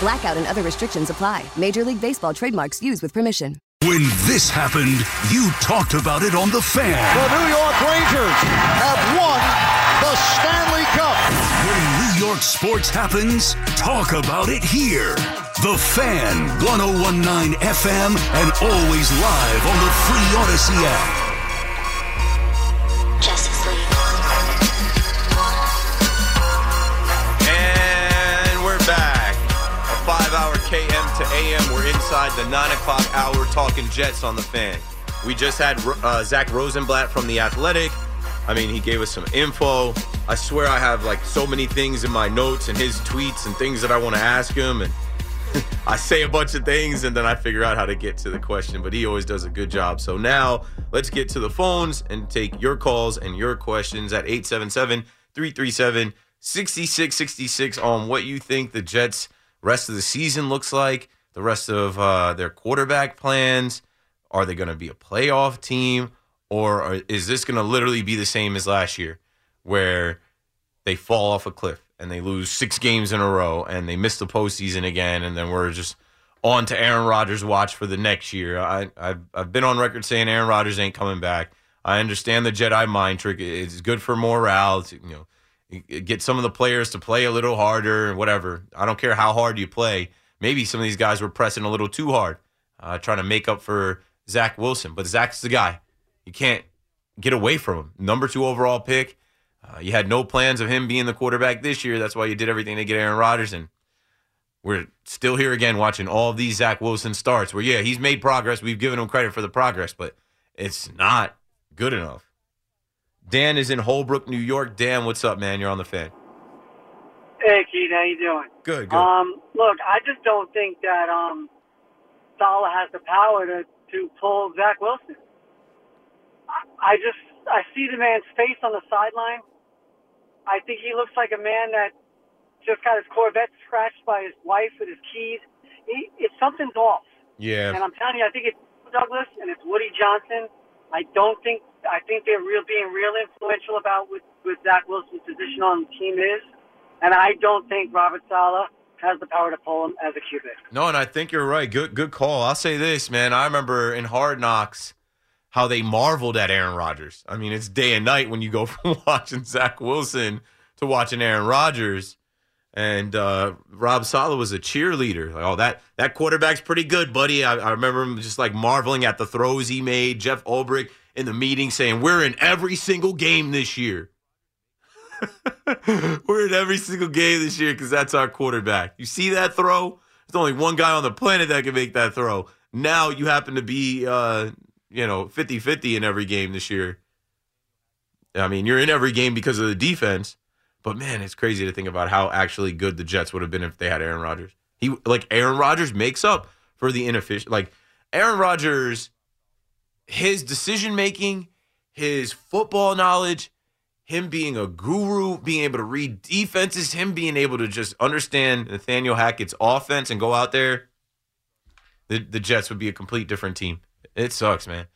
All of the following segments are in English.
Blackout and other restrictions apply. Major League Baseball trademarks used with permission. When this happened, you talked about it on The Fan. The New York Rangers have won the Stanley Cup. When New York sports happens, talk about it here. The Fan, 1019 FM, and always live on the free Odyssey app. To AM. We're inside the nine o'clock hour talking Jets on the fan. We just had uh, Zach Rosenblatt from The Athletic. I mean, he gave us some info. I swear I have like so many things in my notes and his tweets and things that I want to ask him. And I say a bunch of things and then I figure out how to get to the question, but he always does a good job. So now let's get to the phones and take your calls and your questions at 877 337 6666 on what you think the Jets' rest of the season looks like, the rest of uh, their quarterback plans. Are they going to be a playoff team? Or are, is this going to literally be the same as last year where they fall off a cliff and they lose six games in a row and they miss the postseason again and then we're just on to Aaron Rodgers' watch for the next year? I, I've, I've been on record saying Aaron Rodgers ain't coming back. I understand the Jedi mind trick. It's good for morale. You know, get some of the players to play a little harder whatever. I don't care how hard you play. Maybe some of these guys were pressing a little too hard, uh, trying to make up for Zach Wilson. But Zach's the guy. You can't get away from him. Number two overall pick. Uh, you had no plans of him being the quarterback this year. That's why you did everything to get Aaron Rodgers. And we're still here again watching all these Zach Wilson starts where, yeah, he's made progress. We've given him credit for the progress, but it's not good enough. Dan is in Holbrook, New York. Dan, what's up, man? You're on the fan. Hey, Keith, how you doing? Good, good. Um, look, I just don't think that um, Saleh has the power to to pull Zach Wilson. I, I just I see the man's face on the sideline. I think he looks like a man that just got his Corvette scratched by his wife with his keys. He, it's something's off. yeah. And I'm telling you, I think it's Douglas and it's Woody Johnson. I don't think I think they're real being real influential about what with Zach Wilson's position on the team is, and I don't think Robert Saleh has the power to pull him as a QB. No, and I think you're right. Good good call. I'll say this, man. I remember in Hard Knocks how they marveled at Aaron Rodgers. I mean, it's day and night when you go from watching Zach Wilson to watching Aaron Rodgers. And uh, Rob Saleh was a cheerleader. Like, oh, that that quarterback's pretty good, buddy. I, I remember him just like marveling at the throws he made. Jeff Ulbrich in the meeting saying, "We're in every single game this year. We're in every single game this year because that's our quarterback. You see that throw? There's only one guy on the planet that can make that throw. Now you happen to be, uh, you know, 50-50 in every game this year. I mean, you're in every game because of the defense." But man, it's crazy to think about how actually good the Jets would have been if they had Aaron Rodgers. He like Aaron Rodgers makes up for the inefficient. Like Aaron Rodgers, his decision making, his football knowledge, him being a guru, being able to read defenses, him being able to just understand Nathaniel Hackett's offense and go out there. The the Jets would be a complete different team. It sucks, man.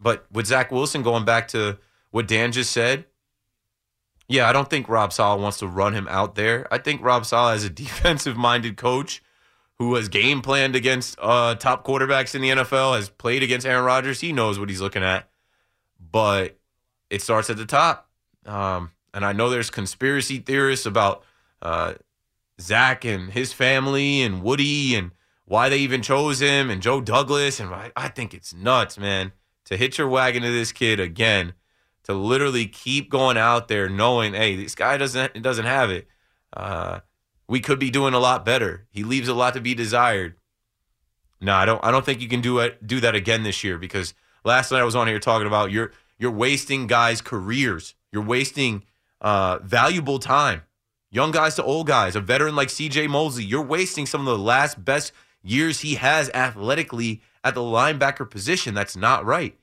But with Zach Wilson going back to what Dan just said, yeah, I don't think Rob Saleh wants to run him out there. I think Rob Saleh is a defensive minded coach who has game planned against uh, top quarterbacks in the NFL, has played against Aaron Rodgers. He knows what he's looking at. But it starts at the top. Um, and I know there's conspiracy theorists about uh, Zach and his family and Woody and why they even chose him and Joe Douglas. And I, I think it's nuts, man, to hitch your wagon to this kid again, to literally keep going out there knowing, hey, this guy doesn't doesn't have it. Uh, we could be doing a lot better. He leaves a lot to be desired. No, I don't. I don't think you can do it. Do that again this year because last night I was on here talking about you're you're wasting guys' careers. You're wasting uh, valuable time. Young guys to old guys. A veteran like C.J. Mosley. You're wasting some of the last best years he has athletically at the linebacker position. That's not right.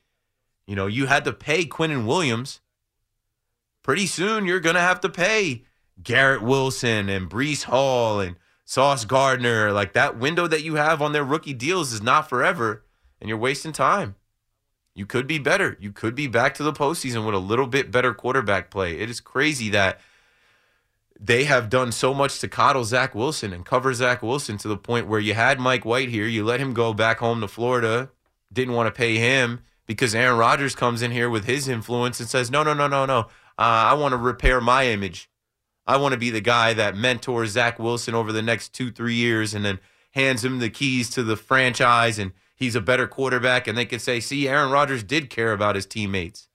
You know, you had to pay Quinn and Williams. Pretty soon, you're gonna have to pay Garrett Wilson and Breece Hall and Sauce Gardner. Like that window that you have on their rookie deals is not forever, and you're wasting time. You could be better. You could be back to the postseason with a little bit better quarterback play. It is crazy that they have done so much to coddle Zach Wilson and cover Zach Wilson to the point where you had Mike White here, you let him go back home to Florida, didn't want to pay him because Aaron Rodgers comes in here with his influence and says, no, no, no, no, no. Uh, I want to repair my image. I want to be the guy that mentors Zach Wilson over the next two, three years and then hands him the keys to the franchise and he's a better quarterback. And they can say, see, Aaron Rodgers did care about his teammates.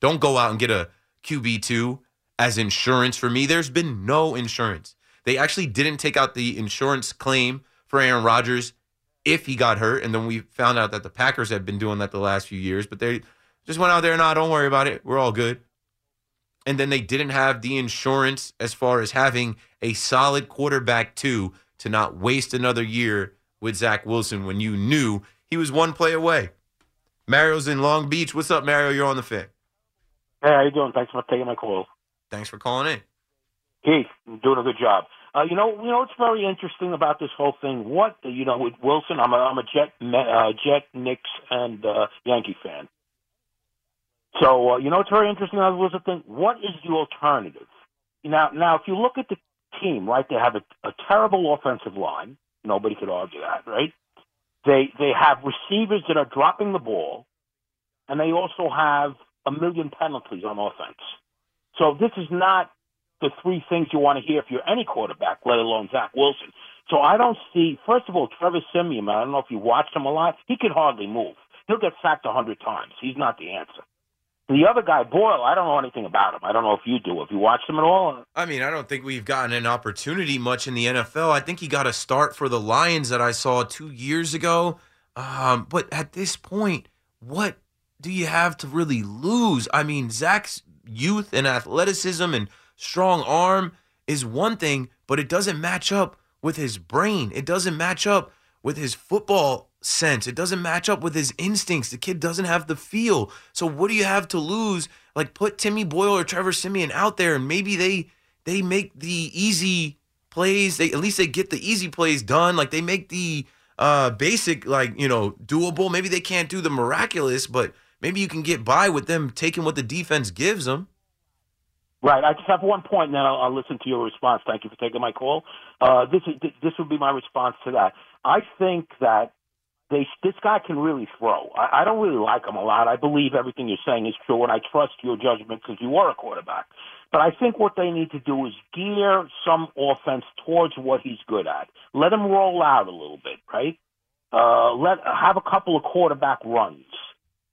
Don't go out and get a QB2 as insurance for me. There's been no insurance. They actually didn't take out the insurance claim for Aaron Rodgers if he got hurt. And then we found out that the Packers have been doing that the last few years, but they just went out there, and, nah, don't worry about it. We're all good. And then they didn't have the insurance as far as having a solid quarterback, too, to not waste another year with Zach Wilson when you knew he was one play away. Mario's in Long Beach. What's up, Mario? You're on the fit. Hey, how you doing? Thanks for taking my call. Thanks for calling in. Keith, you're doing a good job. Uh, you know, you know, it's very interesting about this whole thing. What you know with Wilson, I'm a I'm a Jet uh, Jet Knicks and uh, Yankee fan. So uh, you know, it's very interesting. I was thinking, what is the alternative? Now, now, if you look at the team, right, they have a, a terrible offensive line. Nobody could argue that, right? They they have receivers that are dropping the ball, and they also have a million penalties on offense. So this is not the three things you want to hear if you're any quarterback, let alone Zach Wilson. So I don't see. First of all, Trevor Siemian. I don't know if you watched him a lot. He could hardly move. He'll get sacked a hundred times. He's not the answer. The other guy, Boyle, I don't know anything about him. I don't know if you do. Have you watched him at all? I mean, I don't think we've gotten an opportunity much in the NFL. I think he got a start for the Lions that I saw two years ago. Um, but at this point, what do you have to really lose? I mean, Zach's youth and athleticism and strong arm is one thing, but it doesn't match up with his brain. It doesn't match up with his football sense. It doesn't match up with his instincts. The kid doesn't have the feel. So what do you have to lose? Like put Timmy Boyle or Trevor Siemian out there and maybe they they make the easy plays. They at least they get the easy plays done. Like they make the uh basic like, you know, doable. Maybe they can't do the miraculous, but maybe you can get by with them taking what the defense gives them. Right. I just have one point, and then I'll, I'll listen to your response. Thank you for taking my call. Uh, this is this would be my response to that. I think that they this guy can really throw. I, I don't really like him a lot. I believe everything you're saying is true, and I trust your judgment because you are a quarterback. But I think what they need to do is gear some offense towards what he's good at. Let him roll out a little bit, right? Uh, let have a couple of quarterback runs.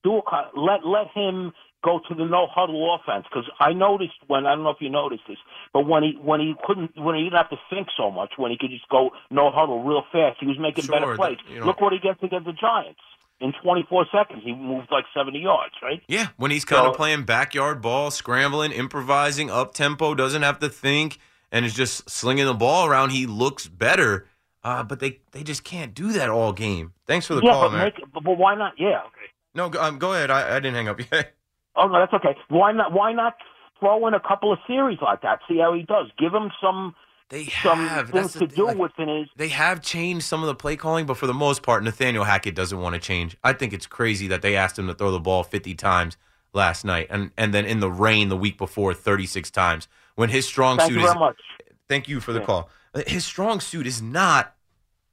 Do a, let let him go to the no huddle offense because I noticed when I don't know if you noticed this, but when he when he couldn't when he didn't have to think so much, when he could just go no huddle real fast, he was making Sure, better plays. that- you know- Look what he gets against the Giants. In 24 seconds, he moved like 70 yards, right? Yeah, when he's kind of playing backyard ball, scrambling, improvising, up tempo, doesn't have to think, and is just slinging the ball around, he looks better. Uh, but they they just can't do that all game. Thanks for the yeah, call, but man. make but, but why not? Yeah, okay. no, go, um, go ahead. I, I didn't hang up yet. Oh no, that's okay. Why not? Why not throw in a couple of series like that? See how he does. Give him some They some have things that's to thing, do like, within his. They have changed some of the play calling, but for the most part, Nathaniel Hackett doesn't want to change. I think it's crazy that they asked him to throw the ball 50 times last night, and and then in the rain the week before 36 times. When his strong Thank suit you is very much. Thank you for the Yeah. call. His strong suit is not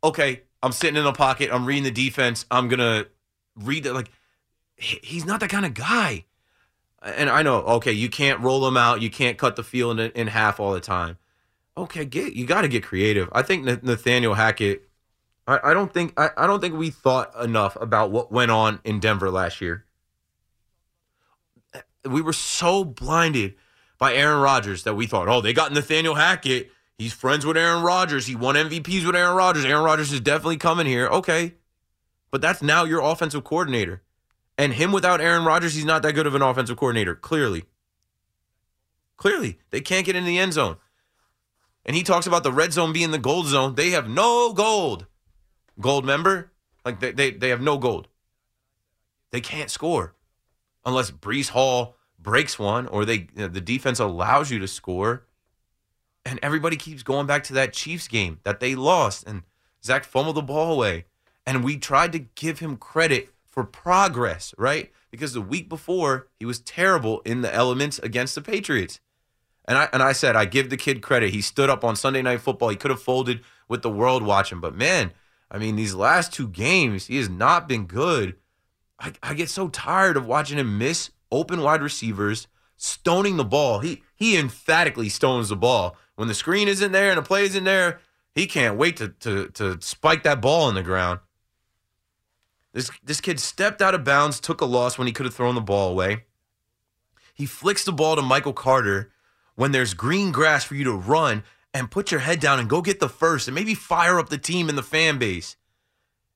okay. I'm sitting in the pocket. I'm reading the defense. I'm gonna read the like. He's not that kind of guy. And I know. Okay, you can't roll them out. You can't cut the field in, in half all the time. Okay, get you got to get creative. I think Nathaniel Hackett I, don't think I, I don't think we thought enough about what went on in Denver last year. We were so blinded by Aaron Rodgers that we thought, oh, they got Nathaniel Hackett. He's friends with Aaron Rodgers. He won MVPs with Aaron Rodgers. Aaron Rodgers is definitely coming here. Okay. But that's now your offensive coordinator. And him without Aaron Rodgers, he's not that good of an offensive coordinator, clearly. Clearly. They can't get in the end zone. And he talks about the red zone being the gold zone. They have no gold. Gold member? Like they, they, they have no gold. They can't score unless Breece Hall breaks one or they you know, the defense allows you to score. And everybody keeps going back to that Chiefs game that they lost and Zach fumbled the ball away. And we tried to give him credit for progress, right? Because the week before he was terrible in the elements against the Patriots. And I and I said I give the kid credit. He stood up on Sunday Night Football. He could have folded with the world watching, but man, I mean these last two games he has not been good. I, I get so tired of watching him miss open wide receivers, stoning the ball. He he emphatically stones the ball when the screen isn't there and the play isn't there. He can't wait to to to spike that ball in the ground. This this kid stepped out of bounds, took a loss when he could have thrown the ball away. He flicks the ball to Michael Carter when there's green grass for you to run and put your head down and go get the first and maybe fire up the team and the fan base.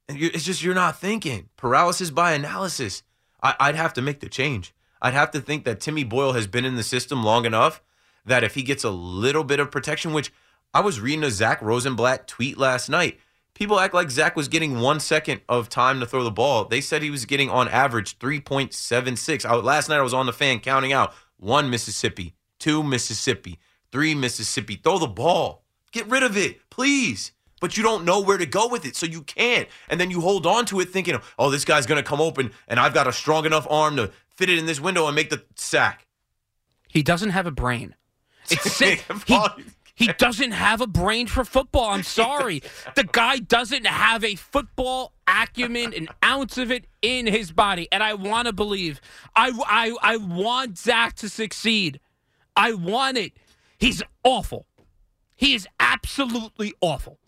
And it's just you're not thinking. Paralysis by analysis. I, I'd have to make the change. I'd have to think that Timmy Boyle has been in the system long enough that if he gets a little bit of protection, which I was reading a Zach Rosenblatt tweet last night. People act like Zach was getting one second of time to throw the ball. They said he was getting on average 3.76. I, last night I was on the fan counting out one Mississippi, two Mississippi, three Mississippi. Throw the ball. Get rid of it, please. But you don't know where to go with it, so you can't. And then you hold on to it thinking, oh, this guy's going to come open and I've got a strong enough arm to fit it in this window and make the sack. He doesn't have a brain. It's sick. He, he doesn't have a brain for football. I'm sorry. The guy doesn't have a football acumen, an ounce of it in his body. And I want to believe. I, I, I want Zach to succeed. I want it. He's awful. He is absolutely awful.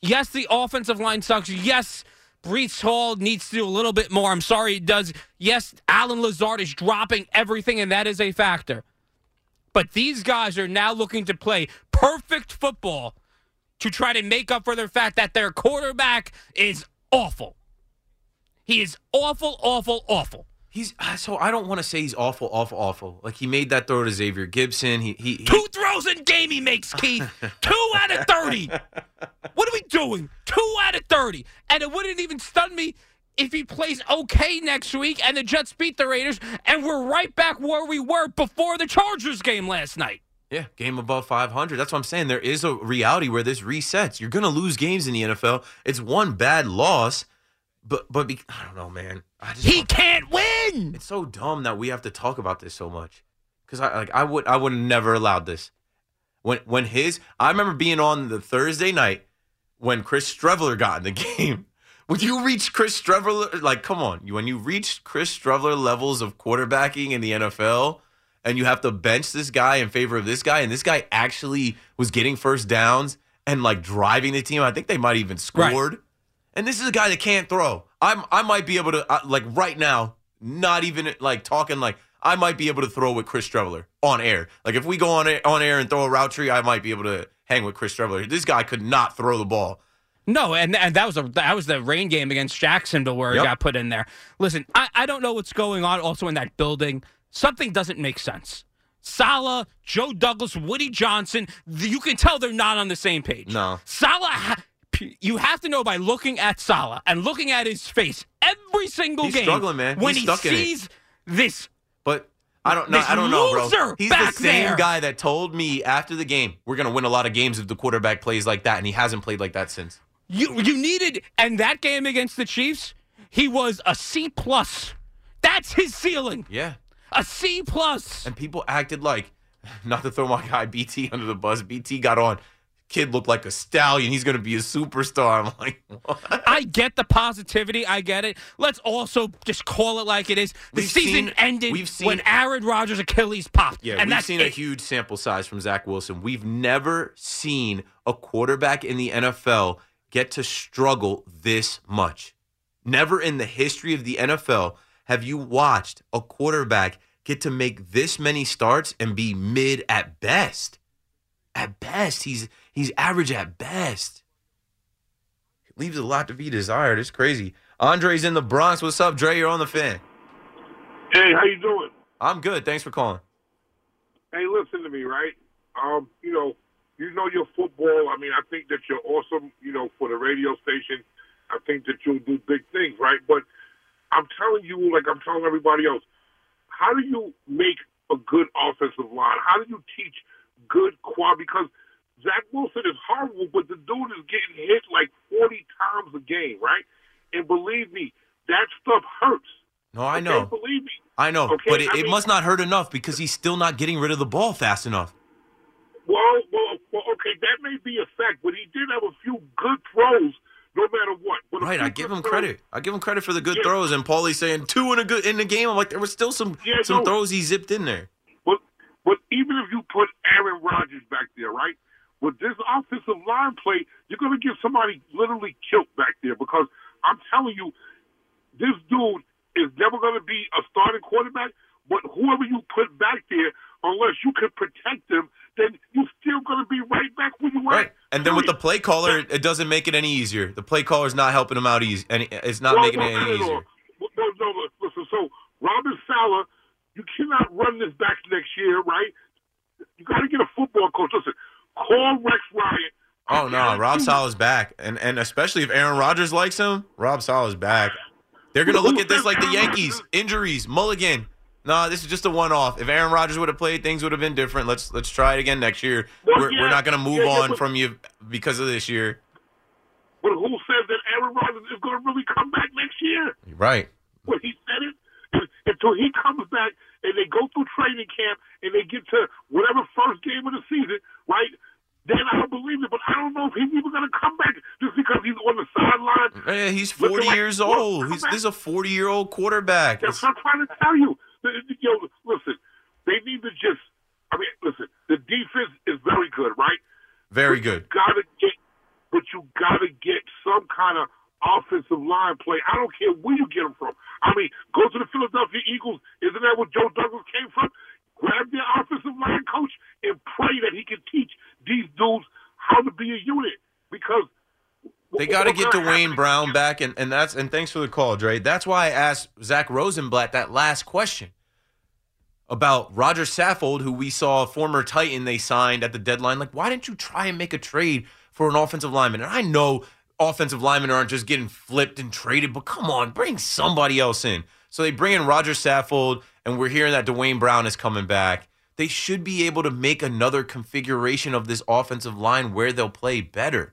Yes, the offensive line sucks. Yes, Breece Hall needs to do a little bit more. I'm sorry it does. Yes, Allen Lazard is dropping everything, and that is a factor. But these guys are now looking to play perfect football to try to make up for the fact that their quarterback is awful. He is awful, awful, awful. He's uh, so I don't want to say he's awful, awful, awful. Like he made that throw to Xavier Gipson. He he, he two throws in game he makes, Keith. Two out of thirty. What are we doing? Two out of thirty, and it wouldn't even stun me if he plays okay next week and the Jets beat the Raiders, and we're right back where we were before the Chargers game last night. Yeah, game above 500. That's what I'm saying. There is a reality where this resets. You're going to lose games in the NFL. It's one bad loss, but but be, I don't know, man. I just he can't win. It's so dumb that we have to talk about this so much. Because I like I would I would never allowed this. When when his I remember being on the Thursday night when Chris Streveler got in the game. When you reach Chris Streveler, like come on, when you reach Chris Streveler levels of quarterbacking in the NFL, and you have to bench this guy in favor of this guy, and this guy actually was getting first downs and like driving the team. I think they might even scored. Right. And this is a guy that can't throw. I'm I might be able to uh, like right now, not even like talking like I might be able to throw with Chris Streveler on air. Like if we go on air, on air and throw a route tree, I might be able to hang with Chris Streveler. This guy could not throw the ball. No, and and that was a that was the rain game against Jacksonville where yep. he got put in there. Listen, I, I don't know what's going on also in that building. Something doesn't make sense. Saleh, Joe Douglas, Woody Johnson, you can tell they're not on the same page. No. Saleh you have to know by looking at Saleh and looking at his face every single game. He's game. struggling, man. When He's he sees this but I don't know. I don't know, bro. He's the same there. guy that told me after the game, we're gonna win a lot of games if the quarterback plays like that, and he hasn't played like that since. You you needed and that game against the Chiefs, he was a C plus. That's his ceiling. Yeah. A C plus. And people acted like not to throw my guy BT under the bus. BT got on kid looked like a stallion. He's going to be a superstar. I'm like, what? I get the positivity. I get it. Let's also just call it like it is. The We've season seen- ended we've seen- when Aaron Rodgers' Achilles popped. Yeah, and we've that's seen it. a huge sample size from Zach Wilson. We've never seen a quarterback in the NFL get to struggle this much. Never in the history of the NFL have you watched a quarterback get to make this many starts and be mid at best. At best, he's he's average at best. Leaves a lot to be desired. It's crazy. Andre's in the Bronx. What's up, Dre? You're on the fan. Hey, how you doing? I'm good. Thanks for calling. Hey, listen to me, right? Um, you know, you know your football. I mean, I think that you're awesome. You know, for the radio station, I think that you'll do big things, right? But I'm telling you, like I'm telling everybody else, how do you make a good offensive line? How do you teach good quality? Because Zach Wilson is horrible, but the dude is getting hit like 40 times a game, right? And believe me, that stuff hurts. No, I Okay, know. believe me. I know. Okay, but it, I it must not hurt enough because he's still not getting rid of the ball fast enough. Well, well, well, okay, that may be a fact, but he did have a few good throws, no matter what. But Right, I give him throws- credit. I give him credit for the good Yeah. throws. And Paulie's saying two in a good in the game. I'm like, there was still some Yeah, some no. throws he zipped in there. But but even if you put Aaron Rodgers back there, right? With this offensive line play, you're going to get somebody literally killed back there because I'm telling you, this dude is never going to be a starting quarterback. But whoever you put back there, unless you can protect them, then you're still going to be right back where you were. Right. And then with the play caller, it doesn't make it any easier. The play caller's not helping him out easy. And it's not making no, it any easier. No, no, no, listen. So Robin Saleh, you cannot run this back next year, right? You got to get a football coach. Listen, call Rex Ryan. Oh no, Rob Saleh's back, and and especially if Aaron Rodgers likes him, Rob Saleh's back. They're gonna look at this like the Yankees: injuries, Mulligan. No, this is just a one-off. If Aaron Rodgers would have played, things would have been different. Let's let's try it again next year. Well, We're, yeah, we're not gonna move yeah, yeah, on but- from you because of this year. But who says that Aaron Rodgers is going to really come back next year? Right. Well, he said it. Until he comes back and they go through training camp and they get to whatever first game of the season, right? Then I'll believe it. But I don't know if he's even going to come back just because he's on the sideline. Yeah, he's 40 years Look, old. He's this is a 40-year-old quarterback. That's what I'm trying to tell you. The- the- Yo, listen, they need to just. I mean, listen. The defense is very good, right? Very good. Gotta get, but you gotta get some kind of offensive line play. I don't care where you get them from. I mean, go to the Philadelphia Eagles. Isn't that where Joe Douglas came from? Grab their offensive line coach and pray that he can teach these dudes how to be a unit because. They got to get Duane Brown back, and, and that's and thanks for the call, Dre. That's why I asked Zach Rosenblatt that last question about Roger Saffold, who we saw a former Titan they signed at the deadline. Like, why didn't you try and make a trade for an offensive lineman? And I know offensive linemen aren't just getting flipped and traded, but come on, bring somebody else in. So they bring in Roger Saffold, and we're hearing that Duane Brown is coming back. They should be able to make another configuration of this offensive line where they'll play better.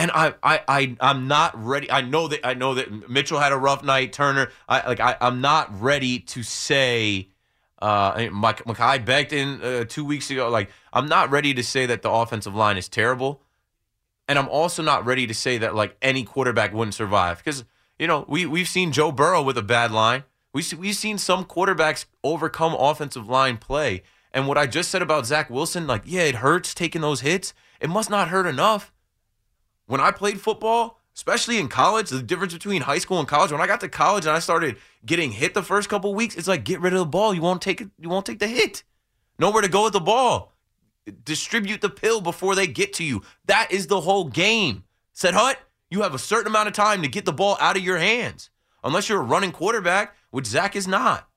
And I, I, I, I'm not ready. I know that I know that Mitchell had a rough night. Turner, I like. I, I'm not ready to say. Uh, Mike, Mekhi Becton uh, two weeks ago. Like, I'm not ready to say that the offensive line is terrible, and I'm also not ready to say that like any quarterback wouldn't survive because you know we we've seen Joe Burrow with a bad line. We we've seen some quarterbacks overcome offensive line play. And what I just said about Zach Wilson, like, yeah, it hurts taking those hits. It must not hurt enough when I played football, especially in college, the difference between high school and college. When I got to college and I started getting hit the first couple weeks, it's like get rid of the ball. You won't take it. You won't take the hit. Nowhere to go with the ball. Distribute the pill before they get to you. That is the whole game. Said Hut, you have a certain amount of time to get the ball out of your hands, unless you're a running quarterback, which Zach is not.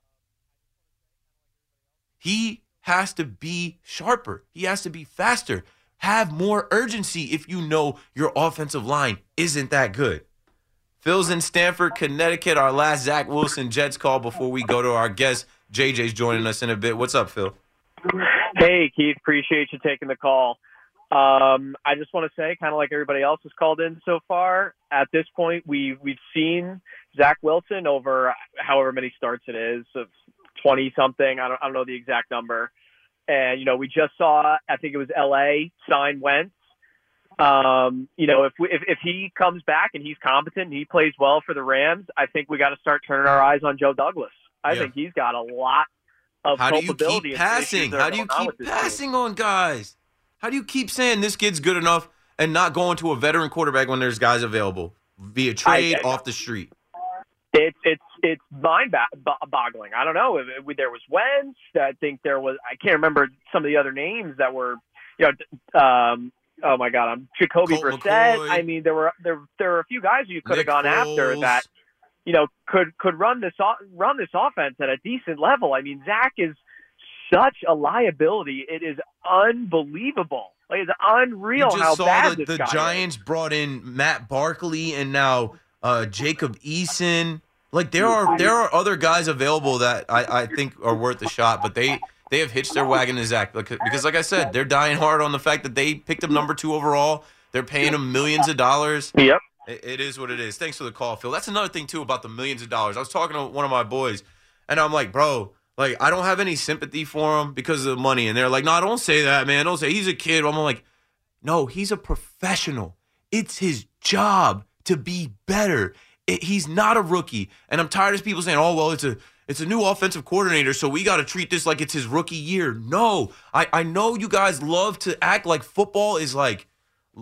He has to be sharper. He has to be faster have more urgency if you know your offensive line isn't that good. Phil's in Stamford, Connecticut. Our last Zach Wilson Jets call before we go to our guest. JJ's joining us in a bit. What's up, Phil? Hey, Keith. Appreciate you taking the call. Um, I just want to say, kind of like everybody else has called in so far, at this point, we we've seen Zach Wilson over however many starts it is, twenty something. I don't I don't know the exact number. And you know, we just saw, I think it was L.A. sign Wentz. Um, you know, if we, if if he comes back and he's competent and he plays well for the Rams, I think we got to start turning our eyes on Joe Douglas. I Yeah. think he's got a lot of How do you keep passing? How do you keep team. passing on guys? How do you keep saying this kid's good enough and not going to a veteran quarterback when there's guys available via trade I- off the street? It's it's it's mind boggling. I don't know. There was Wentz. I think there was. I can't remember some of the other names that were. You know. Um, oh my God. I'm Jacoby Colt Brissett. McCoy. I mean, there were there there were a few guys you could have gone after that. You know, could could run this run this offense at a decent level. I mean, Zach is such a liability. It is unbelievable. Like, it's unreal you just how saw bad the, the guy is. Giants brought in Matt Barkley and now uh, Jacob Eason. Like there are there are other guys available that I, I think are worth a shot, but they they have hitched their wagon to Zach because, because like I said, they're dying hard on the fact that they picked him number two overall. They're paying him millions of dollars. Yep. It, it is what it is. Thanks for the call, Phil. That's another thing too about the millions of dollars. I was talking to one of my boys, and I'm like, bro, like I don't have any sympathy for him because of the money. And they're like, no, don't say that, man. Don't say he's a kid. I'm like, no, he's a professional. It's his job to be better. It, he's not a rookie. And I'm tired of people saying, "Oh, well, it's a it's a new offensive coordinator, so we got to treat this like it's his rookie year." No, I I know you guys love to act like football is like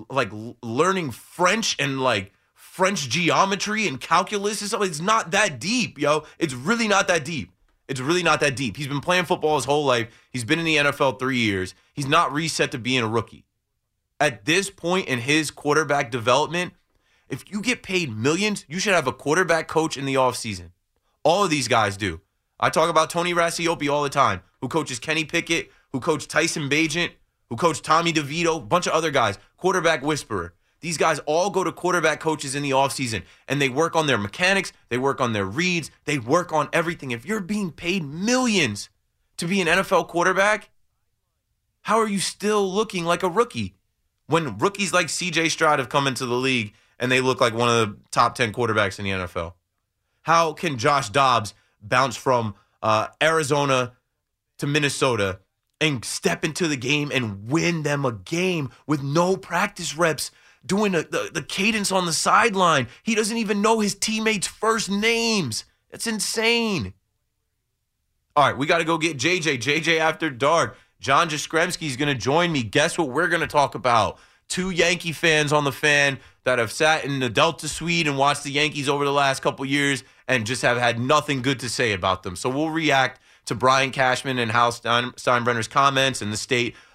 like learning French and like French geometry and calculus and stuff. It's not that deep, yo. It's really not that deep. It's really not that deep. He's been playing football his whole life. He's been in the NFL three years. He's not reset to being a rookie. At this point in his quarterback development, if you get paid millions, you should have a quarterback coach in the offseason. All of these guys do. I talk about Tony Racioppi all the time, who coaches Kenny Pickett, who coached Tyson Bagent, who coached Tommy DeVito, a bunch of other guys, quarterback whisperer. These guys all go to quarterback coaches in the offseason and they work on their mechanics, they work on their reads, they work on everything. If you're being paid millions to be an NFL quarterback, how are you still looking like a rookie? When rookies like CJ Stroud have come into the league and they look like one of the top 10 quarterbacks in the NFL. How can Josh Dobbs bounce from uh, Arizona to Minnesota and step into the game and win them a game with no practice reps, doing the, the, the cadence on the sideline? He doesn't even know his teammates' first names. That's insane. All right, we got to go get JJ. JJ after dark. John Jastremski is going to join me. Guess what we're going to talk about? Two Yankee fans on the fan that have sat in the Delta Suite and watched the Yankees over the last couple years and just have had nothing good to say about them. So we'll react to Brian Cashman and Hal Stein- Steinbrenner's comments and the state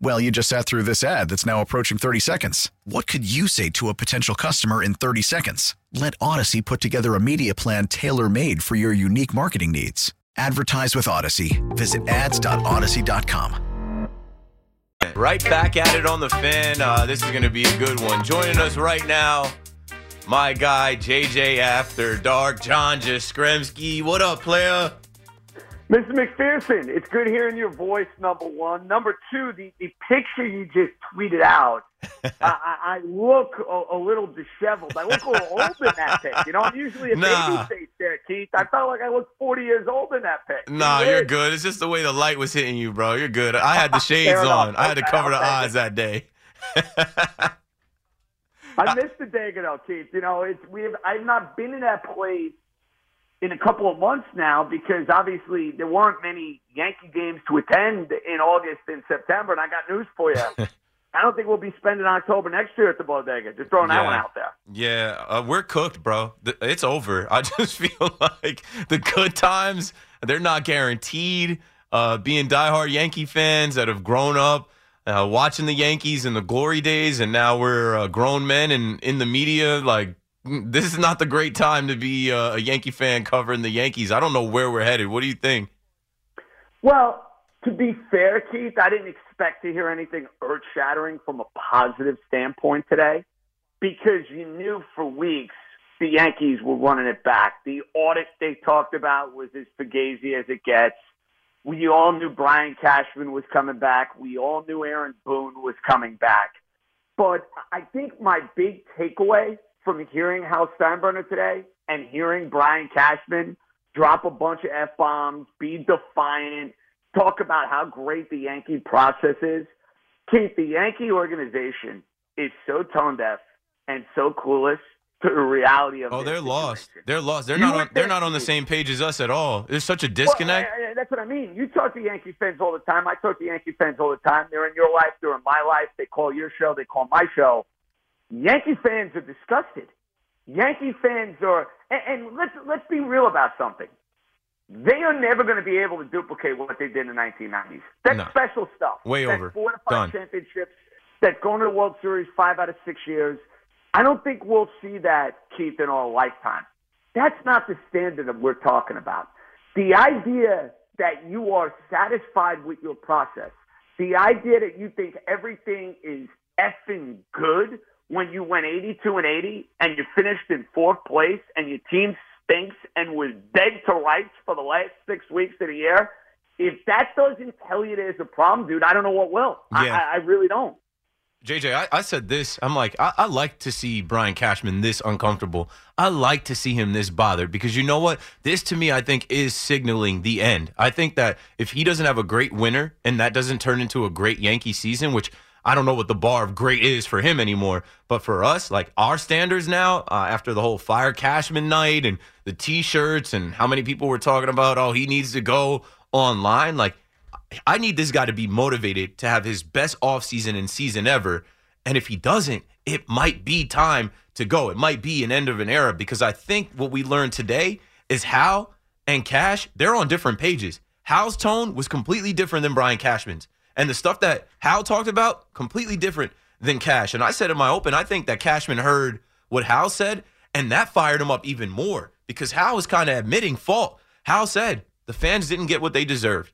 Well, you just sat through this ad that's now approaching 30 seconds. What could you say to a potential customer in 30 seconds? Let Odyssey put together a media plan tailor made for your unique marketing needs. Advertise with Odyssey. Visit ads.odyssey.com. Right back at it on the fan. Uh, this is going to be a good one. Joining us right now, my guy JJ After Dark, John Jastremski. What up, player? Mr. McPherson, it's good hearing your voice, number one. Number two, the, the picture you just tweeted out, I, I, I look a, a little disheveled. I look a little old in that pic. You know, I'm usually a Nah. baby face there, Keith. I felt like I looked 40 years old in that pic. Nah, you're good. It's just the way the light was hitting you, bro. You're good. I had the shades on. I had to cover the eyes that day. I missed the Dagono, Keith. You know, it's we have. I've not been in that place in a couple of months now because obviously there weren't many Yankee games to attend in August and September. And I got news for you. I don't think we'll be spending October next year at the Bodega. Just throwing that one out there. Yeah, uh, we're cooked, bro. It's over. I just feel like the good times, they're not guaranteed. Uh, being diehard Yankee fans that have grown up uh, watching the Yankees in the glory days, and now we're uh, grown men and in the media, like this is not the great time to be uh, a Yankee fan covering the Yankees. I don't know where we're headed. What do you think? Well, to be fair, Keith, I didn't expect to hear anything earth shattering from a positive standpoint today because you knew for weeks the Yankees were running it back. The audit they talked about was as fugazi as it gets. We all knew Brian Cashman was coming back. We all knew Aaron Boone was coming back. But I think my big takeaway from hearing Hal Steinbrenner today and hearing Brian Cashman drop a bunch of F bombs, be defiant, talk about how great the Yankee process is. Keith, the Yankee organization is so tone deaf and so clueless to the reality of. Oh, they're lost. They're lost. They're You not. On, they're not on the same page as us at all. There's such a disconnect. Well, uh, that's what I mean. You talk to Yankee fans all the time. I talk to Yankee fans all the time. They're in your life. They're in my life. They call your show. They call my show. Yankee fans are disgusted. Yankee fans are, and, and let's let's be real about something. They are never going to be able to duplicate what they did in the 1990s. That's No. special stuff. Way That's over. Four to five Done. championships. That's going to the World Series five out of six years. I don't think we'll see that, Keith, in our lifetime. That's not the standard that we're talking about. The idea that you are satisfied with your process, the idea that you think everything is effing good when you went 82 and 80 and you finished in fourth place and your team stinks and was dead to rights for the last six weeks of the year, if that doesn't tell you there's a problem, dude, I don't know what will. I, Yeah. I, I really don't. JJ, I, I said this. I'm like, I, I like to see Brian Cashman this uncomfortable. I like to see him this bothered because you know what? This to me, I think, is signaling the end. I think that if he doesn't have a great winter and that doesn't turn into a great Yankee season, which I don't know what the bar of great is for him anymore, but for us, like our standards now, uh, after the whole Fire Cashman night and the t shirts and how many people were talking about, oh, he needs to go online, like, I need this guy to be motivated to have his best offseason and season ever. And if he doesn't, it might be time to go. It might be an end of an era because I think what we learned today is how and Cash, they're on different pages. Hal's tone was completely different than Brian Cashman's. And the stuff that Hal talked about, completely different than Cash. And I said in my open, I think that Cashman heard what Hal said, and that fired him up even more because Hal was kind of admitting fault. Hal said the fans didn't get what they deserved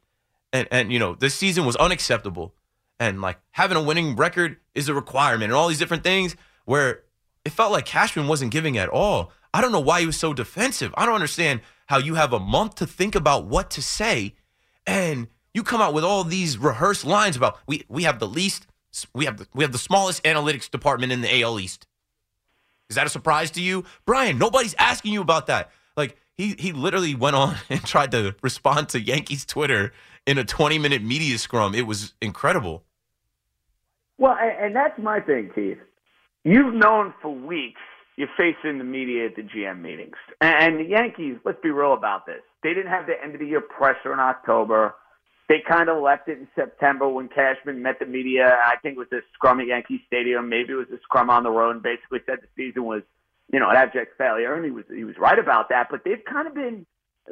and and you know this season was unacceptable and like having a winning record is a requirement and all these different things where it felt like Cashman wasn't giving at all. I don't know why he was so defensive. I don't understand how you have a month to think about what to say and you come out with all these rehearsed lines about we we have the least we have the, we have the smallest analytics department in the AL East. Is that a surprise to you? Brian, nobody's asking you about that. Like he he literally went on and tried to respond to Yankees Twitter in a 20 minute media scrum. It was incredible. Well, and, that's my thing, Keith. You've known for weeks you're facing the media at the GM meetings. And the Yankees, let's be real about this. They didn't have the end of the year presser in October. They kind of left it in September when Cashman met the media. I think it was a scrum at Yankee Stadium. Maybe it was a scrum on the road and basically said the season was, you know, an abject failure. And he was, he was right about that. But they've kind of been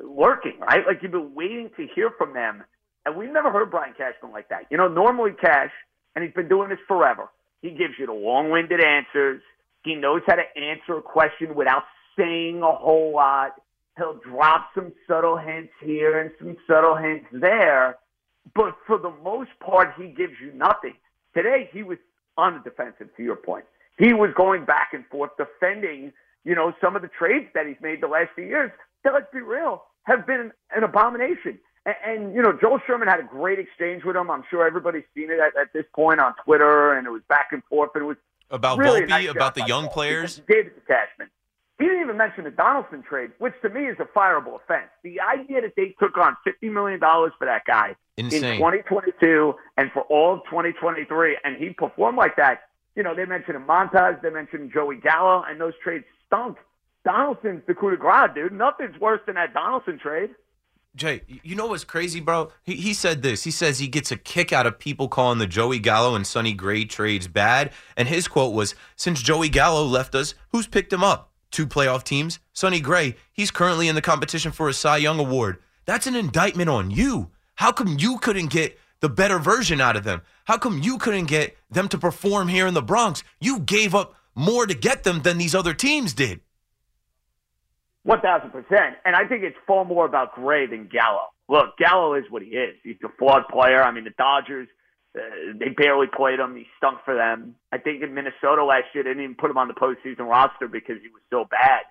lurking, right? Like you've been waiting to hear from them. And we've never heard Brian Cashman like that. You know, normally Cash, and he's been doing this forever, he gives you the long winded answers. He knows how to answer a question without saying a whole lot. He'll drop some subtle hints here and some subtle hints there. But for the most part, he gives you nothing. Today, he was on the defensive, to your point. He was going back and forth defending, you know, some of the trades that he's made the last few years that, let's be real, have been an abomination. And, and you know, Joel Sherman had a great exchange with him. I'm sure everybody's seen it at, at this point on Twitter, and it was back and forth. And it was About really Volpe, nice about the young players. Gave Cashman. He didn't even mention the Donaldson trade, which to me is a fireable offense. The idea that they took on $50 million for that guy Insane. in 2022 and for all of 2023, and he performed like that. You know, they mentioned a montage, they mentioned Joey Gallo, and those trades stunk. Donaldson's the coup de grace, dude. Nothing's worse than that Donaldson trade. Jay, you know what's crazy, bro? He, he said this. He says he gets a kick out of people calling the Joey Gallo and Sonny Gray trades bad. And his quote was Since Joey Gallo left us, who's picked him up? Two playoff teams. Sonny Gray, he's currently in the competition for a Cy Young Award. That's an indictment on you. How come you couldn't get the better version out of them? How come you couldn't get them to perform here in the Bronx? You gave up more to get them than these other teams did. One thousand percent. And I think it's far more about Gray than Gallo. Look, Gallo is what he is. He's a flawed player. I mean, the Dodgers, uh, they barely played him. He stunk for them. I think in Minnesota last year, they didn't even put him on the postseason roster because he was so bad.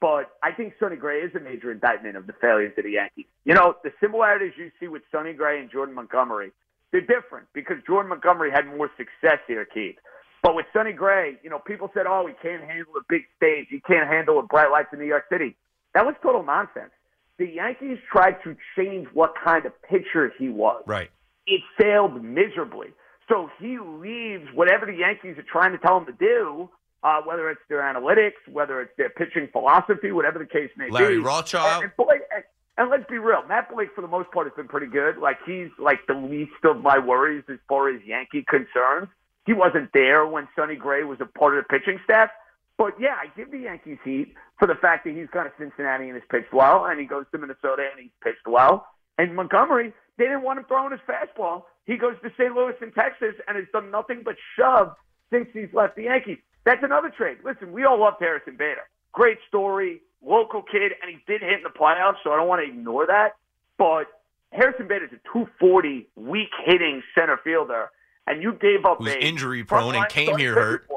But I think Sonny Gray is a major indictment of the failures of the Yankees. You know, the similarities you see with Sonny Gray and Jordan Montgomery, they're different because Jordan Montgomery had more success here, Keith. But with Sonny Gray, you know, people said, oh, he can't handle a big stage. He can't handle the bright lights in New York City. That was total nonsense. The Yankees tried to change what kind of pitcher he was. Right. It failed miserably. So he leaves whatever the Yankees are trying to tell him to do, uh, whether it's their analytics, whether it's their pitching philosophy, whatever the case may Larry be. Larry Rothschild. And, and, Blake, and, and let's be real, Matt Blake for the most part has been pretty good. Like he's like the least of my worries as far as Yankee concerns. He wasn't there when Sonny Gray was a part of the pitching staff. But yeah, I give the Yankees heat for the fact that he's gone to Cincinnati and has pitched well, and he goes to Minnesota and he's pitched well. And Montgomery, they didn't want him throwing his fastball. He goes to St. Louis and Texas and has done nothing but shove since he's left the Yankees. That's another trade. Listen, we all love Harrison Bader. Great story, local kid, and he did hit in the playoffs, so I don't want to ignore that. But Harrison Bader's a 240 weak hitting center fielder, and you gave up Who's injury prone and came here hurt.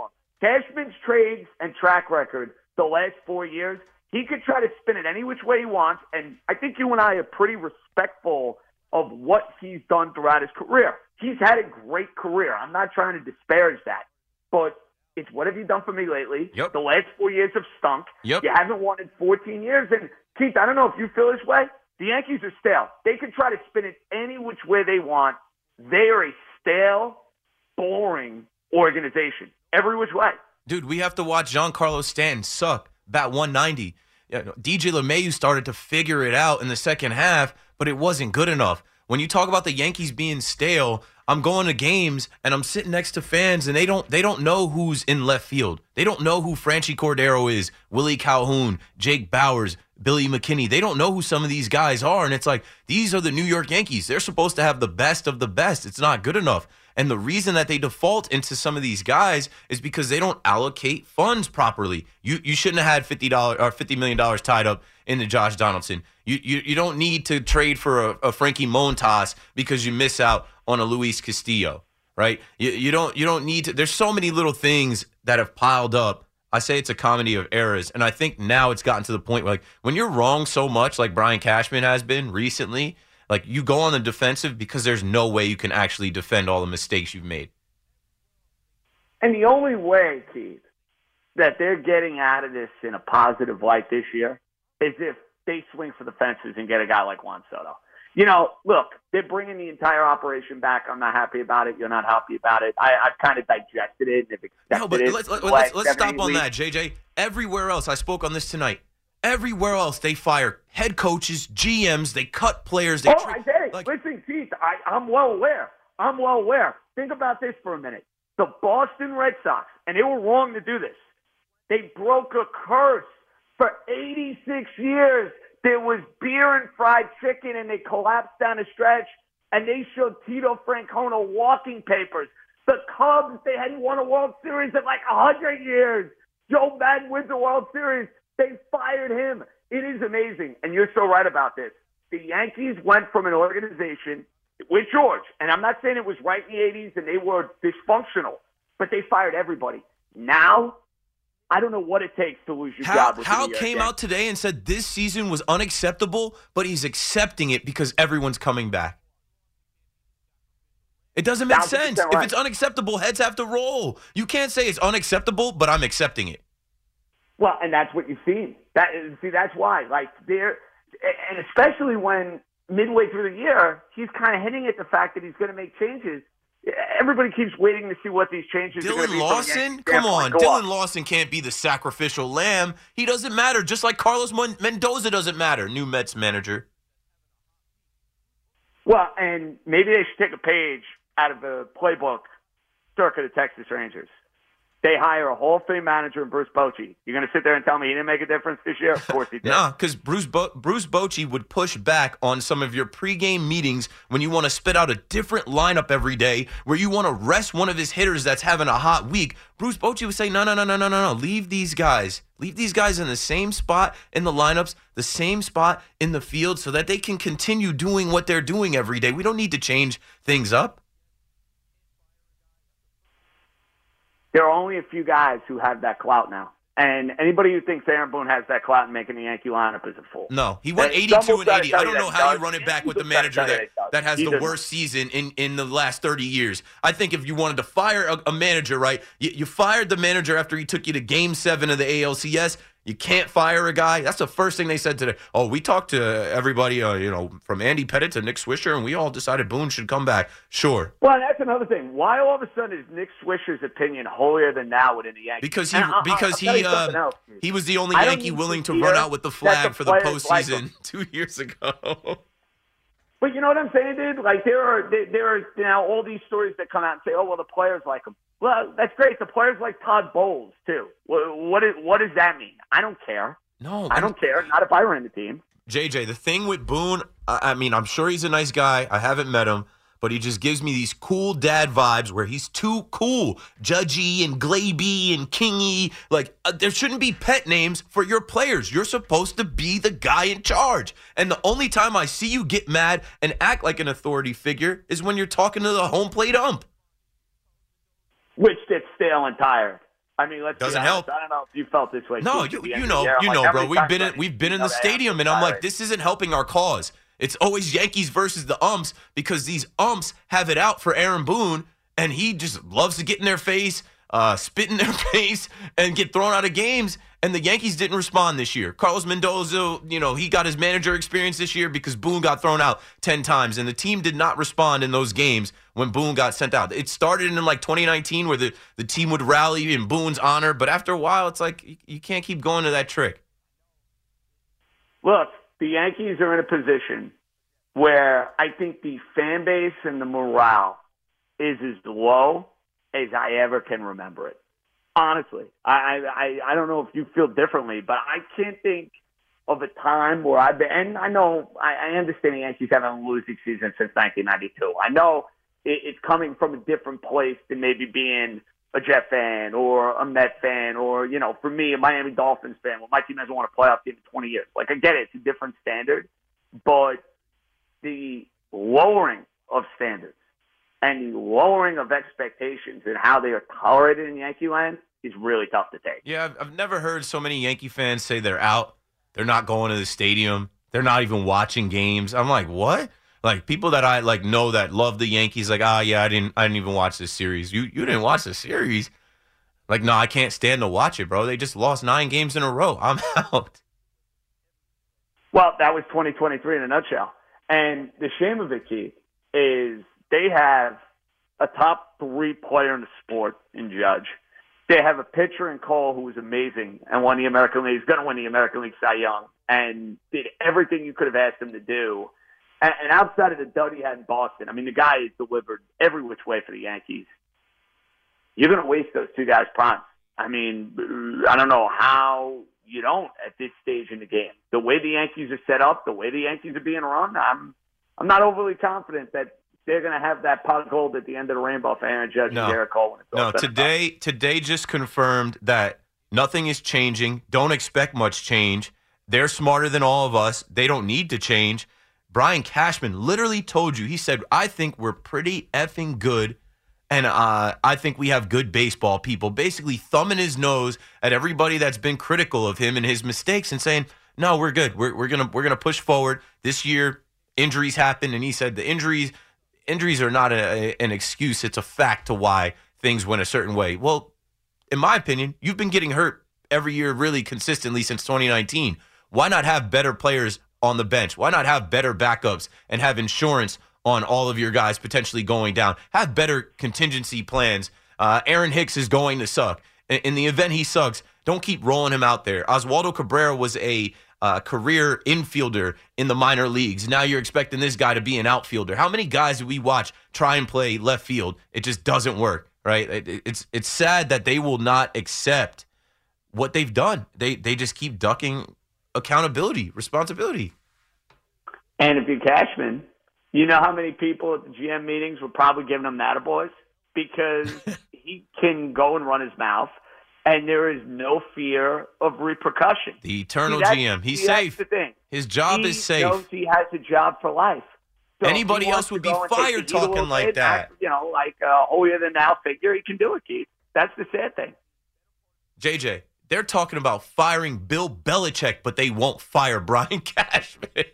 Cashman's trades and track record the last four years, he could try to spin it any which way he wants, and I think you and I are pretty respectful of what he's done throughout his career. He's had a great career. I'm not trying to disparage that, but it's what have you done for me lately? Yep. The last four years have stunk. Yep. You haven't won in 14 years, and Keith, I don't know if you feel this way. The Yankees are stale. They can try to spin it any which way they want. They are a stale, boring organization every which way. Dude, we have to watch Giancarlo Stanton suck. Bat 190. DJ LeMahieu started to figure it out in the second half, but it wasn't good enough. When you talk about the Yankees being stale, I'm going to games and I'm sitting next to fans and they don't they don't know who's in left field. They don't know who Franchy Cordero is, Willie Calhoun, Jake Bauers, Billy McKinney. They don't know who some of these guys are and it's like these are the New York Yankees. They're supposed to have the best of the best. It's not good enough. And the reason that they default into some of these guys is because they don't allocate funds properly. You you shouldn't have had fifty dollars or fifty million dollars tied up into Josh Donaldson. You you, you don't need to trade for a, a Frankie Montas because you miss out on a Luis Castillo, right? You you don't you don't need to. There's so many little things that have piled up. I say it's a comedy of errors, and I think now it's gotten to the point where like when you're wrong so much, like Brian Cashman has been recently. Like you go on the defensive because there's no way you can actually defend all the mistakes you've made. And the only way, Keith, that they're getting out of this in a positive light this year is if they swing for the fences and get a guy like Juan Soto. You know, look, they're bringing the entire operation back. I'm not happy about it. You're not happy about it. I, I've kind of digested it and have accepted No, but it. let's, let, the us let's stop on that, JJ. Everywhere else, I spoke on this tonight. Everywhere else, they fire head coaches, GMs, they cut players. They oh, I get it. Listen, Keith, I, I'm well aware. I'm well aware. Think about this for a minute. The Boston Red Sox, and they were wrong to do this. They broke a curse for 86 years. There was beer and fried chicken, and they collapsed down a stretch. And they showed Tito Francona walking papers. The Cubs, they hadn't won a World Series in like 100 years. Joe Maddon wins the World Series. They fired him. It is amazing. And you're so right about this. The Yankees went from an organization with George, and I'm not saying it was right in the 80s and they were dysfunctional, but they fired everybody. Now, I don't know what it takes to lose your Hal, job. With Hal came out today and said this season was unacceptable, but he's accepting it because everyone's coming back. It doesn't make sense. percent If it's unacceptable, heads have to roll. You can't say it's unacceptable, but I'm accepting it. Well, and that's what you've seen. That see, that's why. Like there, and especially when midway through the year, he's kind of hinting at the fact that he's going to make changes. Everybody keeps waiting to see what these changes are going Dillon be. from a Lawson? Come on. Dillon on. Lawson can't be the sacrificial lamb. He doesn't matter, just like Carlos Mendoza doesn't matter, new Mets manager. Well, and maybe they should take a page out of the playbook circa the Texas Rangers. They hire a Hall of Fame manager in Bruce Bochy. You're going to sit there and tell me he didn't make a difference this year? Of course he did. Nah, because Bruce Bo- Bruce Bochy would push back on some of your pregame meetings when you want to spit out a different lineup every day, where you want to rest one of his hitters that's having a hot week. Bruce Bochy would say, "No, no, no, no, no, no, no. Leave these guys. Leave these guys in the same spot in the lineups, the same spot in the field, so that they can continue doing what they're doing every day. We don't need to change things up." There are only a few guys who have that clout now. And anybody who thinks Aaron Boone has that clout in making the Yankee lineup is a fool. No, he went And 82 and 80. I don't know how you run it back with the manager that, that has the worst season in, in the last 30 years. I think if you wanted to fire a, a manager, right, you, you fired the manager after he took you to game seven of the ALCS. You can't fire a guy. That's the first thing they said today. Oh, we talked to everybody, uh, you know, from Andy Pettitte to Nick Swisher, and we all decided Boone should come back. Sure. Well, that's another thing. Why all of a sudden is Nick Swisher's opinion holier than now within the Yankees? Because he I'll- because he uh, he was the only Yankee willing to run out with the flag for the players like postseason two years ago. But you know what I'm saying, dude? Like there are there, there are now all these stories that come out and say, "Oh, well, the players like him." Well, that's great. The players like Todd Bowles too. What what, is, what does that mean? I don't care. No, I don't care. Not if I ran the team. JJ, the thing with Boone, I, I mean, I'm sure he's a nice guy. I haven't met him, but he just gives me these cool dad vibes where he's too cool, judgy and glaby and kingy. Like uh, there shouldn't be pet names for your players. You're supposed to be the guy in charge. And the only time I see you get mad and act like an authority figure is when you're talking to the home plate ump. Which gets stale and tired. I mean, let's Doesn't help. I don't know if you felt this way. No, you you know the year. I'm you like, know, bro. We've been in we've been in the stadium, and I'm like, this isn't helping our cause. It's always Yankees versus the umps because these umps have it out for Aaron Boone, and he just loves to get in their face, uh, spit in their face, and get thrown out of games. And the Yankees didn't respond this year. Carlos Mendoza, you know, he got his manager experience this year because Boone got thrown out 10 times, and the team did not respond in those games when Boone got sent out. It started in like 2019 where the, the team would rally in Boone's honor, but after a while, it's like you, you can't keep going to that trick. Look, the Yankees are in a position where I think the fan base and the morale is as low as I ever can remember it. Honestly, I I I don't know if you feel differently, but I can't think of a time where I've been. And I know I, I understand the Yankees haven't a losing season since 1992. I know it, it's coming from a different place than maybe being a Jet fan or a Met fan or, you know, for me, a Miami Dolphins fan. Well, my team hasn't won a playoff game in 20 years. Like, I get it. It's a different standard. But the lowering of standards and the lowering of expectations and how they are tolerated in Yankee land is really tough to take. Yeah, I've, I've never heard so many Yankee fans say they're out. They're not going to the stadium. They're not even watching games. I'm like, what? Like people that I like know that love the Yankees, like, ah, yeah, I didn't, I didn't even watch this series. You, you didn't watch the series. Like, no, I can't stand to watch it, bro. They just lost nine games in a row. I'm out. Well, that was 2023 in a nutshell. And the shame of it, Keith, is they have a top three player in the sport in Judge. They have a pitcher in Cole who was amazing and won the American League. He's going to win the American League Cy Young and did everything you could have asked him to do. And, and outside of the dud he had in Boston, I mean, the guy has delivered every which way for the Yankees. You're going to waste those two guys' primes. I mean, I don't know how you don't at this stage in the game. The way the Yankees are set up, the way the Yankees are being run, I'm I'm not overly confident that they're going to have that pot of gold at the end of the rainbow for Aaron Judge No. and Gerrit Cole. When it's No, today, today just confirmed that nothing is changing. Don't expect much change. They're smarter than all of us. They don't need to change. Brian Cashman literally told you. He said, "I think we're pretty effing good." And uh, I think we have good baseball people, basically thumbing his nose at everybody that's been critical of him and his mistakes, and saying, "No, we're good. We're, we're gonna we're gonna push forward this year." Injuries happen, and he said the injuries injuries are not a, an excuse; it's a fact to why things went a certain way. Well, in my opinion, you've been getting hurt every year, really consistently since 2019. Why not have better players on the bench? Why not have better backups and have insurance on all of your guys potentially going down? Have better contingency plans. Uh, Aaron Hicks is going to suck. In, in the event he sucks, don't keep rolling him out there. Oswaldo Cabrera was a uh, career infielder in the minor leagues. Now you're expecting this guy to be an outfielder. How many guys do we watch try and play left field? It just doesn't work. right? It- it's it's sad that they will not accept what they've done. They they just keep ducking accountability, responsibility. And if you're Cashman, you know how many people at the GM meetings were probably giving him that boys because he can go and run his mouth, and there is no fear of repercussion. The eternal See, GM, he's see, safe. The thing. His job He is safe. Knows he has a job for life. So Anybody else would be go and take fired the heat a talking like that. You know, like a holier than thou figure, he can do it, Keith. That's the sad thing. JJ, they're talking about firing Bill Belichick, but they won't fire Brian Cashman.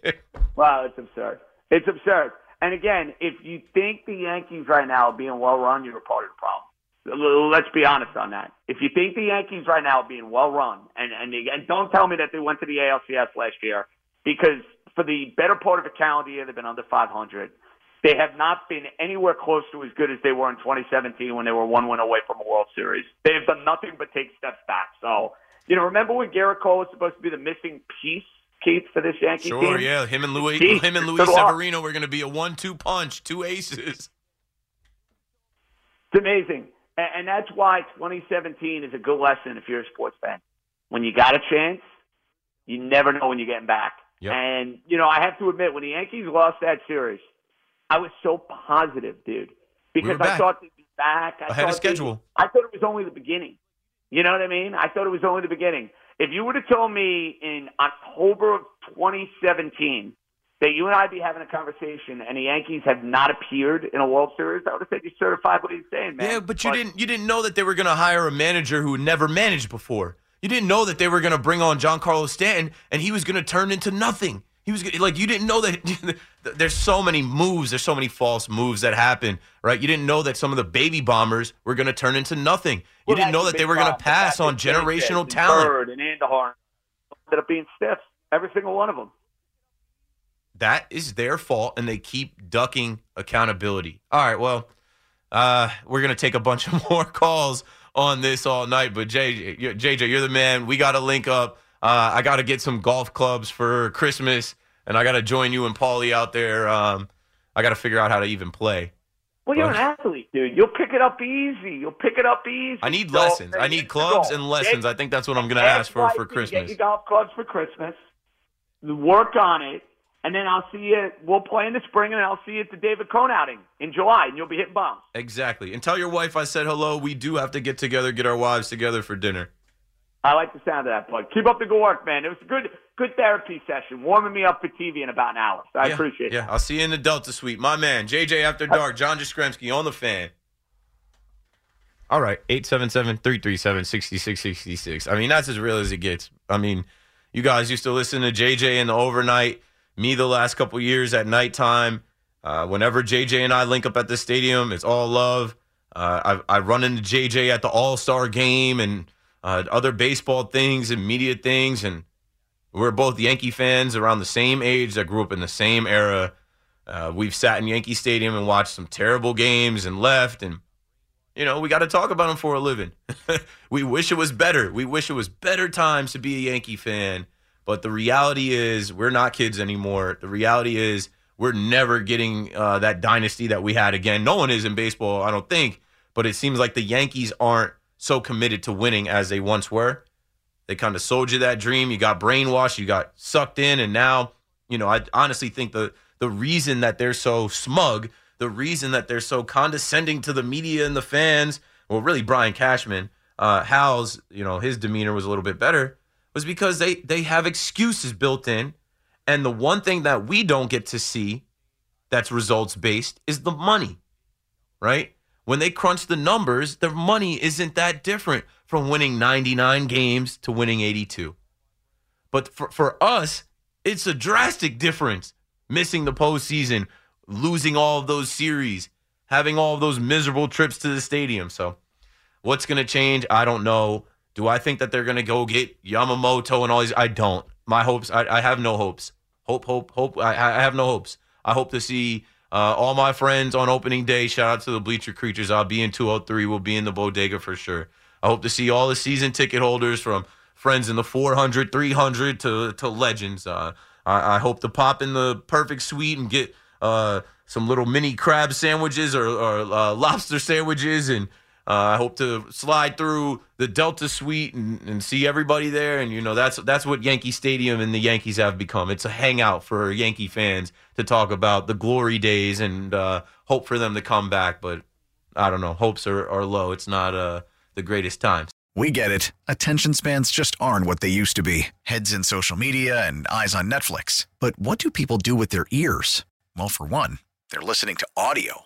Wow, it's absurd. It's absurd. And again, if you think the Yankees right now are being well run, you're a part of the problem. Let's be honest on that. If you think the Yankees right now are being well run, and and, and don't tell me that they went to the ALCS last year, because for the better part of a calendar year, they've been under 500. They have not been anywhere close to as good as they were in 2017 when they were one win away from a World Series. They have done nothing but take steps back. So, you know, remember when Gerrit Cole was supposed to be the missing piece, Keith, for this Yankee team? Sure, yeah. Him and Louis, Gee, him and Luis. Severino were going to be a one-two punch, two aces. It's amazing. And, and that's why 2017 is a good lesson if you're a sports fan. When you got a chance, you never know when you're getting back. Yep. And, you know, I have to admit, when the Yankees lost that series, I was so positive, dude. Because were I thought they'd be back. I Ahead of thought they- schedule. I thought it was only the beginning. You know what I mean? I thought it was only the beginning. If you would have told me in October of 2017 that you and I'd be having a conversation and the Yankees have not appeared in a World Series, I would have said you're certified what he's saying, man. Yeah, but you didn't you didn't know that they were going to hire a manager who had never managed before. You didn't know that they were going to bring on Giancarlo Stanton and he was going to turn into nothing. He was like you didn't know that there's so many moves, there's so many false moves that happen, right? You didn't know that some of the baby bombers were going to turn into nothing. You Well, didn't know that they were going to pass on generational and talent. Bird and Andujar ended up being stiff, every single one of them. That is their fault and they keep ducking accountability. All right, well, uh, we're going to take a bunch of more calls on this all night, but JJ, you're- JJ, you're the man. We got to link up. Uh, I got to get some golf clubs for Christmas, and I got to join you and Paulie out there. Um, I got to figure out how to even play. Well, you're an athlete, dude. You'll pick it up easy. You'll pick it up easy. I need So, lessons. I need clubs and lessons. I think that's what I'm going to Ask for for Christmas. Get your golf clubs for Christmas. Work on it, and then I'll see you. We'll play in the spring, and I'll see you at the David Cone outing in July, and you'll be hitting bombs. Exactly. And tell your wife I said hello. We do have to get together, get our wives together for dinner. I like the sound of that, bud. Keep up the good work, man. It was a good, good therapy session, warming me up for TV in about an hour. So I yeah, appreciate it. Yeah, I'll see you in the Delta Suite. My man, JJ After Dark, John Jastremski on the fan. All right, 877-337-6666. I mean, that's as real as it gets. I mean, you guys used to listen to JJ in the overnight, me the last couple years at nighttime. Uh, whenever JJ and I link up at the stadium, it's all love. Uh, I, I run into JJ at the All Star game and uh, other baseball things and media things, and we're both Yankee fans around the same age that grew up in the same era. Uh, we've sat in Yankee Stadium and watched some terrible games and left, and you know we got to talk about them for a living. we wish it was better. We wish it was better times to be a Yankee fan, but the reality is we're not kids anymore. The reality is we're never getting uh, that dynasty that we had again. No one is in baseball, I don't think, but it seems like the Yankees aren't so committed to winning as they once were. They kind of sold you that dream. You got brainwashed. You got sucked in, and now, you know, I honestly think the the reason that they're so smug, the reason that they're so condescending to the media and the fans, well, really Brian Cashman, uh, Hal's, you know, his demeanor was a little bit better, was because they they have excuses built in, and the one thing that we don't get to see, that's results based, is the money, right? When they crunch the numbers, their money isn't that different from winning 99 games to winning 82. But for, for us, it's a drastic difference. Missing the postseason, losing all of those series, having all of those miserable trips to the stadium. So, what's going to change? I don't know. Do I think that they're going to go get Yamamoto and all these? I don't. My hopes, I, I have no hopes. Hope, hope, hope. I, I have no hopes. I hope to see uh, all my friends on opening day. Shout out to the Bleacher Creatures. I'll be in 203. We'll be in the bodega for sure. I hope to see all the season ticket holders from friends in the 400, 300 to, to legends. Uh, I, I hope to pop in the perfect suite and get uh, some little mini crab sandwiches or, or uh, lobster sandwiches and Uh, I hope to slide through the Delta Suite and, and see everybody there. And you know that's that's what Yankee Stadium and the Yankees have become. It's a hangout for Yankee fans to talk about the glory days and uh, hope for them to come back. But I don't know, hopes are, are low. It's not uh, the greatest times. We get it. Attention spans just aren't what they used to be heads in social media and eyes on Netflix. But what do people do with their ears? Well, for one, they're listening to audio.